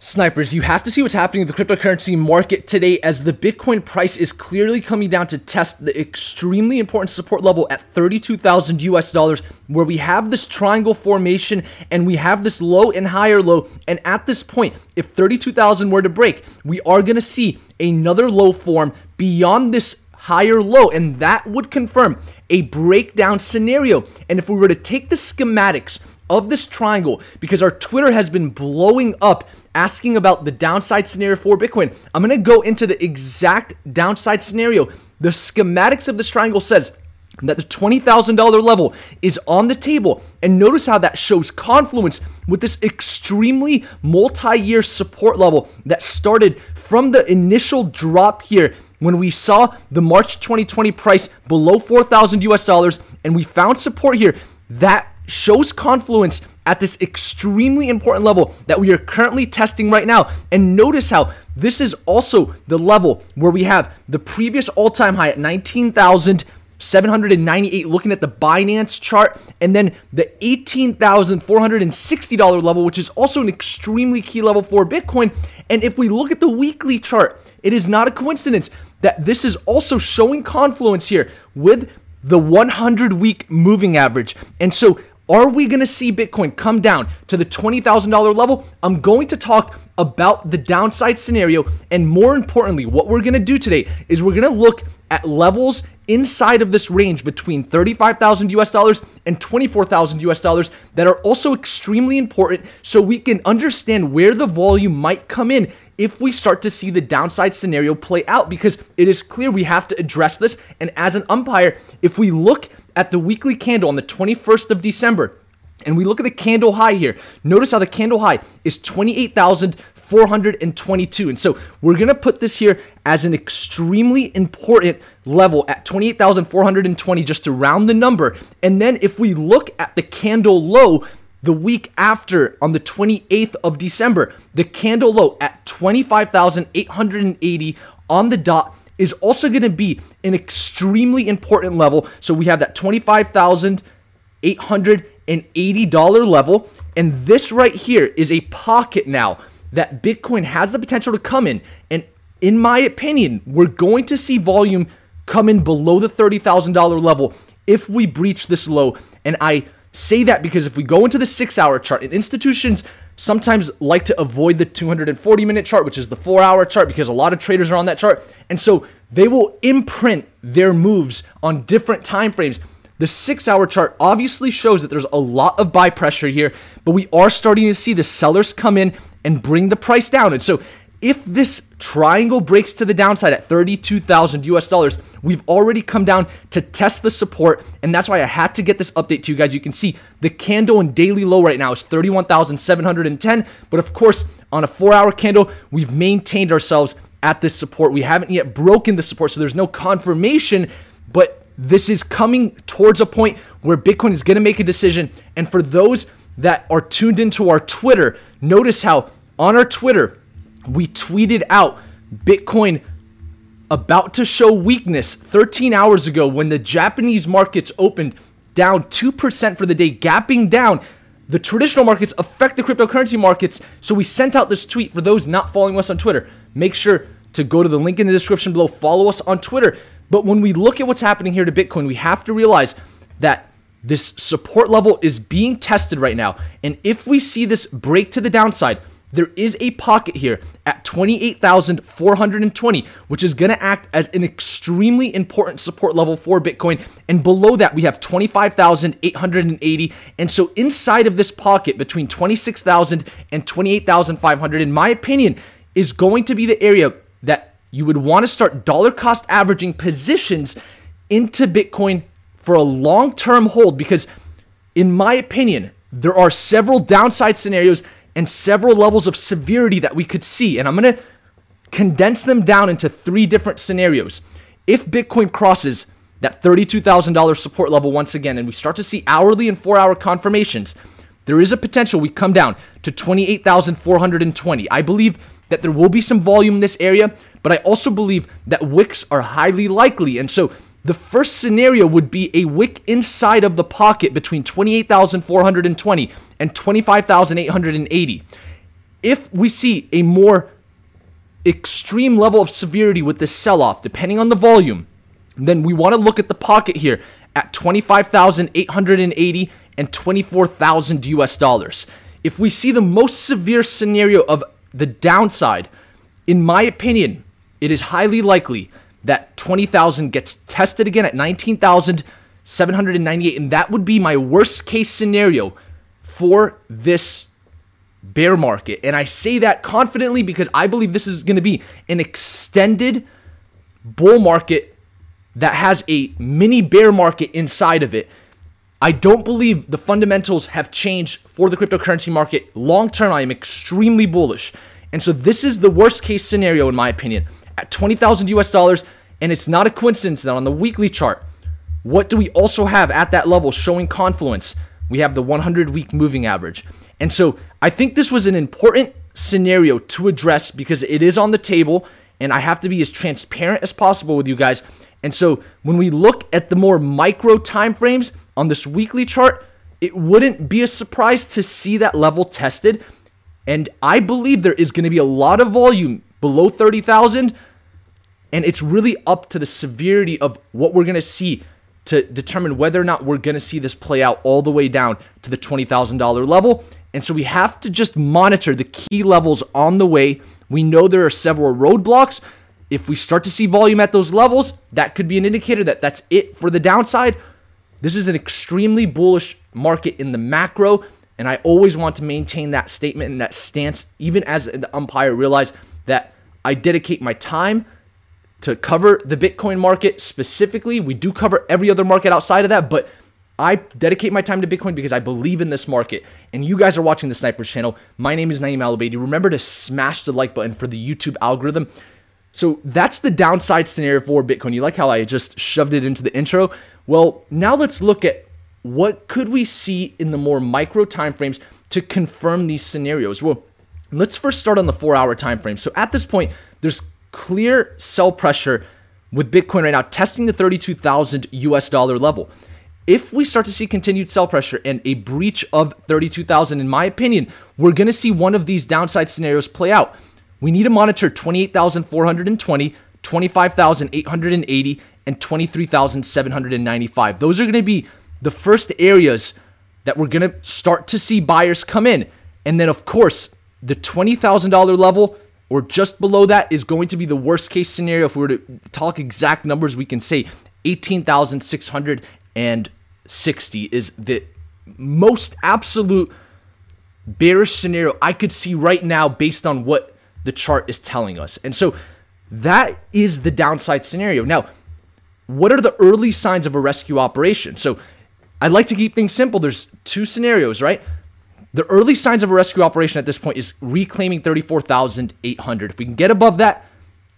Snipers, you have to see what's happening in the cryptocurrency market today as the Bitcoin price is clearly coming down to test the extremely important support level at 32,000 US dollars, where we have this triangle formation and we have this low and higher low. And at this point, if 32,000 were to break, we are going to see another low form beyond this higher low, and that would confirm a breakdown scenario. And if we were to take the schematics of this triangle because our Twitter has been blowing up asking about the downside scenario for Bitcoin. I'm going to go into the exact downside scenario. The schematics of this triangle says that the $20,000 level is on the table. And notice how that shows confluence with this extremely multi year support level that started from the initial drop here when we saw the March 2020 price below 4,000 US dollars and we found support here. That shows confluence at this extremely important level that we are currently testing right now. And notice how this is also the level where we have the previous all time high at 19,798 looking at the Binance chart, and then the $18,460 level, which is also an extremely key level for Bitcoin. And if we look at the weekly chart, it is not a coincidence that this is also showing confluence here with the 100 week moving average. And so are we going to see Bitcoin come down to the $20,000 level? I'm going to talk about the downside scenario. And more importantly, what we're going to do today is we're going to look at levels inside of this range between 35,000 US dollars and 24,000 US dollars that are also extremely important so we can understand where the volume might come in if we start to see the downside scenario play out because it is clear we have to address this. And as an umpire, if we look at the weekly candle on the 21st of December, and we look at the candle high here, notice how the candle high is 28,422. And so we're going to put this here as an extremely important level at 28,420 just to round the number. And then if we look at the candle low, the week after on the 28th of December, the candle low at 25,880 on the dot is also going to be an extremely important level. So we have that $25,880 level. And this right here is a pocket now that Bitcoin has the potential to come in. And in my opinion, we're going to see volume come in below the $30,000 level if we breach this low. And I say that because if we go into the six hour chart, and institutions sometimes like to avoid the 240 minute chart, which is the four hour chart, because a lot of traders are on that chart. And so they will imprint their moves on different time frames. The six hour chart obviously shows that there's a lot of buy pressure here, but we are starting to see the sellers come in and bring the price down. And so if this triangle breaks to the downside at 32,000 US dollars, we've already come down to test the support. And that's why I had to get this update to you guys. You can see the candle and daily low right now is 31,710. But of course, on a four hour candle, we've maintained ourselves at this support. We haven't yet broken the support, so there's no confirmation, but this is coming towards a point where Bitcoin is going to make a decision. And for those that are tuned into our Twitter, notice how on our Twitter, we tweeted out Bitcoin about to show weakness 13 hours ago when the Japanese markets opened down 2% for the day, gapping down. The traditional markets affect the cryptocurrency markets. So we sent out this tweet for those not following us on Twitter. Make sure to go to the link in the description below, follow us on Twitter. But when we look at what's happening here to Bitcoin, we have to realize that this support level is being tested right now. And if we see this break to the downside, there is a pocket here at 28,420, which is going to act as an extremely important support level for Bitcoin. And below that, we have 25,880. And so inside of this pocket between 26,000 and 28,500, in my opinion, is going to be the area that you would want to start dollar cost averaging positions into Bitcoin for a long term hold because, in my opinion, there are several downside scenarios and several levels of severity that we could see. And I'm going to condense them down into three different scenarios. If Bitcoin crosses that $32,000 support level once again, and we start to see hourly and four hour confirmations, there is a potential we come down to 28,420. I believe that there will be some volume in this area, but I also believe that wicks are highly likely. And so the first scenario would be a wick inside of the pocket between 28,420 and 25,880. if we see a more extreme level of severity with this sell off, depending on the volume, then we want to look at the pocket here at 25,880 and 24,000 US dollars. If we see the most severe scenario of the downside, in my opinion, it is highly likely that 20,000 gets tested again at 19,798 and that would be my worst case scenario for this bear market. And I say that confidently because I believe this is going to be an extended bull market that has a mini bear market inside of it. I don't believe the fundamentals have changed for the cryptocurrency market. Long term, I am extremely bullish. And so this is the worst case scenario, in my opinion, at 20,000 US dollars. And it's not a coincidence that on the weekly chart, what do we also have at that level showing confluence? We have the 100 week moving average. And so I think this was an important scenario to address because it is on the table and I have to be as transparent as possible with you guys. And so when we look at the more micro time frames on this weekly chart, it wouldn't be a surprise to see that level tested. And I believe there is going to be a lot of volume below 30,000 and it's really up to the severity of what we're going to see to determine whether or not we're going to see this play out all the way down to the $20,000 level. And so we have to just monitor the key levels on the way. We know there are several roadblocks. If we start to see volume at those levels, that could be an indicator that that's it for the downside. This is an extremely bullish market in the macro, and I always want to maintain that statement and that stance, even as the umpire realize that I dedicate my time to cover the Bitcoin market specifically. We do cover every other market outside of that, but I dedicate my time to Bitcoin because I believe in this market. And you guys are watching the Snipers channel. My name is Naeem Alabadi. Remember to smash the like button for the YouTube algorithm. So that's the downside scenario for Bitcoin. You like how I just shoved it into the intro? Well, now let's look at what could we see in the more micro timeframes to confirm these scenarios. Well, let's first start on the 4-hour time frame. So at this point, there's clear sell pressure with Bitcoin right now testing the 32,000 US dollar level if we start to see continued sell pressure and a breach of 32,000, in my opinion, we're going to see one of these downside scenarios play out. We need to monitor 28,420, 25,880, and 23,795. Those are going to be the first areas that we're going to start to see buyers come in. And then, of course, the $20,000 level or just below that is going to be the worst case scenario. If we were to talk exact numbers, we can say 18,660 is the most absolute bearish scenario I could see right now based on what the chart is telling us. And so that is the downside scenario. Now, what are the early signs of a rescue operation? So I'd like to keep things simple. There's two scenarios, right? The early signs of a rescue operation at this point is reclaiming 34,800. If we can get above that,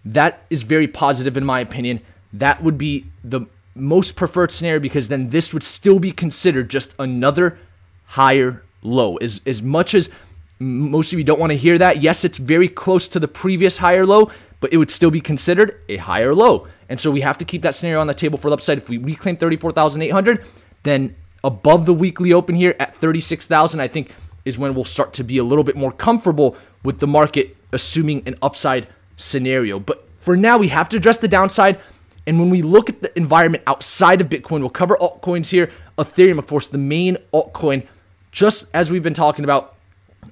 that is very positive in my opinion. That would be the most preferred scenario because then this would still be considered just another higher low. As, as much as most of you don't want to hear that, yes, it's very close to the previous higher low, but it would still be considered a higher low. And so we have to keep that scenario on the table for the upside. If we reclaim 34,800, then above the weekly open here at 36,000, I think is when we'll start to be a little bit more comfortable with the market assuming an upside scenario. But for now, we have to address the downside. And when we look at the environment outside of Bitcoin, we'll cover altcoins here. Ethereum, of course, the main altcoin, just as we've been talking about,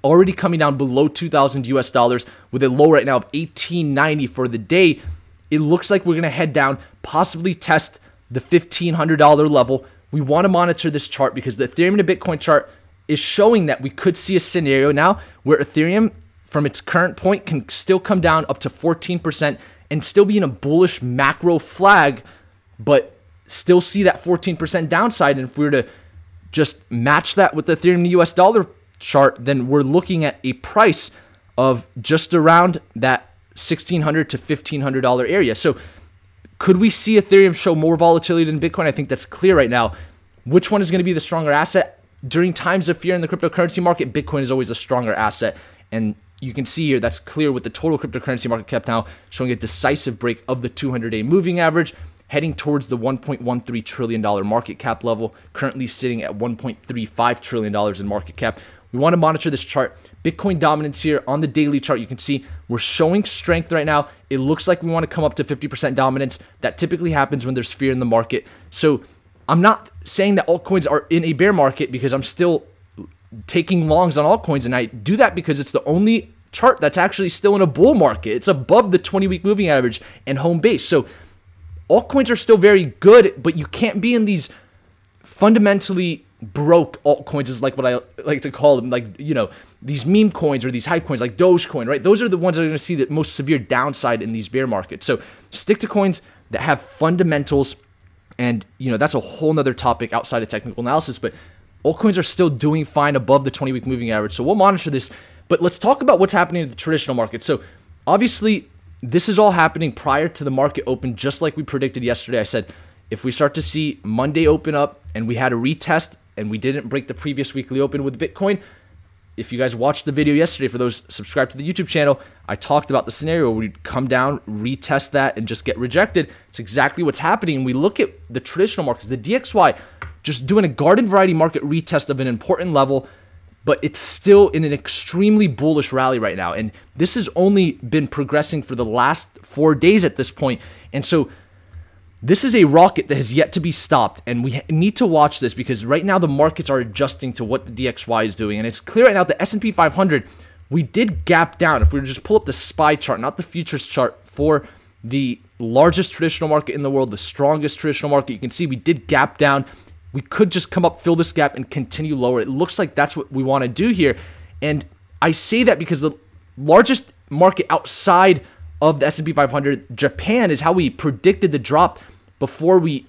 already coming down below 2,000 US dollars with a low right now of 1890 for the day. It looks like we're going to head down, possibly test the $1,500 level. We want to monitor this chart because the Ethereum to Bitcoin chart is showing that we could see a scenario now where Ethereum, from its current point, can still come down up to 14% and still be in a bullish macro flag, but still see that 14% downside. And if we were to just match that with the Ethereum to US dollar chart, then we're looking at a price of just around that $1,600 to $1,500 area. So could we see Ethereum show more volatility than Bitcoin? I think that's clear right now. Which one is going to be the stronger asset? During times of fear in the cryptocurrency market, Bitcoin is always a stronger asset. And you can see here that's clear with the total cryptocurrency market cap now showing a decisive break of the 200 day moving average, heading towards the $1.13 trillion market cap level, currently sitting at $1.35 trillion in market cap. We want to monitor this chart. Bitcoin dominance here on the daily chart. You can see we're showing strength right now. It looks like we want to come up to 50% dominance. That typically happens when there's fear in the market. So I'm not saying that altcoins are in a bear market because I'm still taking longs on altcoins. And I do that because it's the only chart that's actually still in a bull market. It's above the 20 week moving average and home base. So altcoins are still very good, but you can't be in these fundamentally broke altcoins is like what I like to call them, like you know these meme coins or these hype coins, like Dogecoin, right? Those are the ones that are going to see the most severe downside in these bear markets. So stick to coins that have fundamentals, and you know that's a whole nother topic outside of technical analysis. But altcoins are still doing fine above the 20 week moving average, so we'll monitor this. But let's talk about what's happening in the traditional market. So obviously, this is all happening prior to the market open, just like we predicted yesterday. I said if we start to see Monday open up and we had a retest and we didn't break the previous weekly open with Bitcoin, if you guys watched the video yesterday, for those subscribed to the YouTube channel, I talked about the scenario where we'd come down, retest that, and just get rejected. It's exactly what's happening. And we look at the traditional markets, the DXY, just doing a garden variety market retest of an important level, but it's still in an extremely bullish rally right now. And this has only been progressing for the last four days at this point. And so this is a rocket that has yet to be stopped, and we need to watch this because right now the markets are adjusting to what the DXY is doing, and it's clear right now the S&P 500 we did gap down. If we were just pull up the SPY chart, not the futures chart for the largest traditional market in the world, the strongest traditional market, you can see we did gap down. We could just come up, fill this gap, and continue lower. It looks like that's what we want to do here, and I say that because the largest market outside of the S&P 500, Japan is how we predicted the drop before we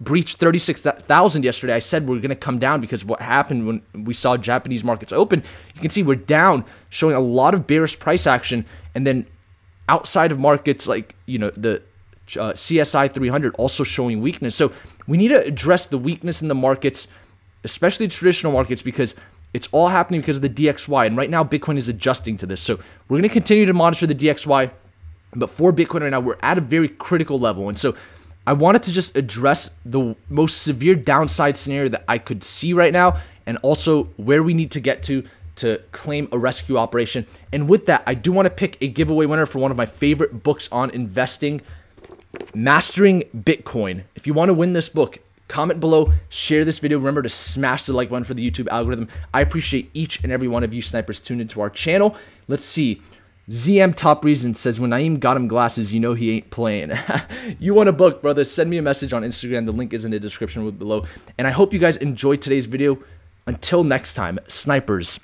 breached 36,000 yesterday. I said we are going to come down because what happened when we saw Japanese markets open. You can see we're down, showing a lot of bearish price action, and then outside of markets like you know the uh, CSI 300 also showing weakness. So we need to address the weakness in the markets, especially traditional markets, because it's all happening because of the DXY. And right now, Bitcoin is adjusting to this. So we're going to continue to monitor the DXY. But for Bitcoin right now, we're at a very critical level. And so I wanted to just address the most severe downside scenario that I could see right now and also where we need to get to to claim a rescue operation. And with that, I do want to pick a giveaway winner for one of my favorite books on investing, Mastering Bitcoin. If you want to win this book, comment below, share this video. Remember to smash the like button for the YouTube algorithm. I appreciate each and every one of you snipers tuned into our channel. Let's see. ZM Top Reason says, when Naeem got him glasses, you know he ain't playing. you want a book, brother? Send me a message on Instagram. The link is in the description below. And I hope you guys enjoyed today's video. Until next time, snipers.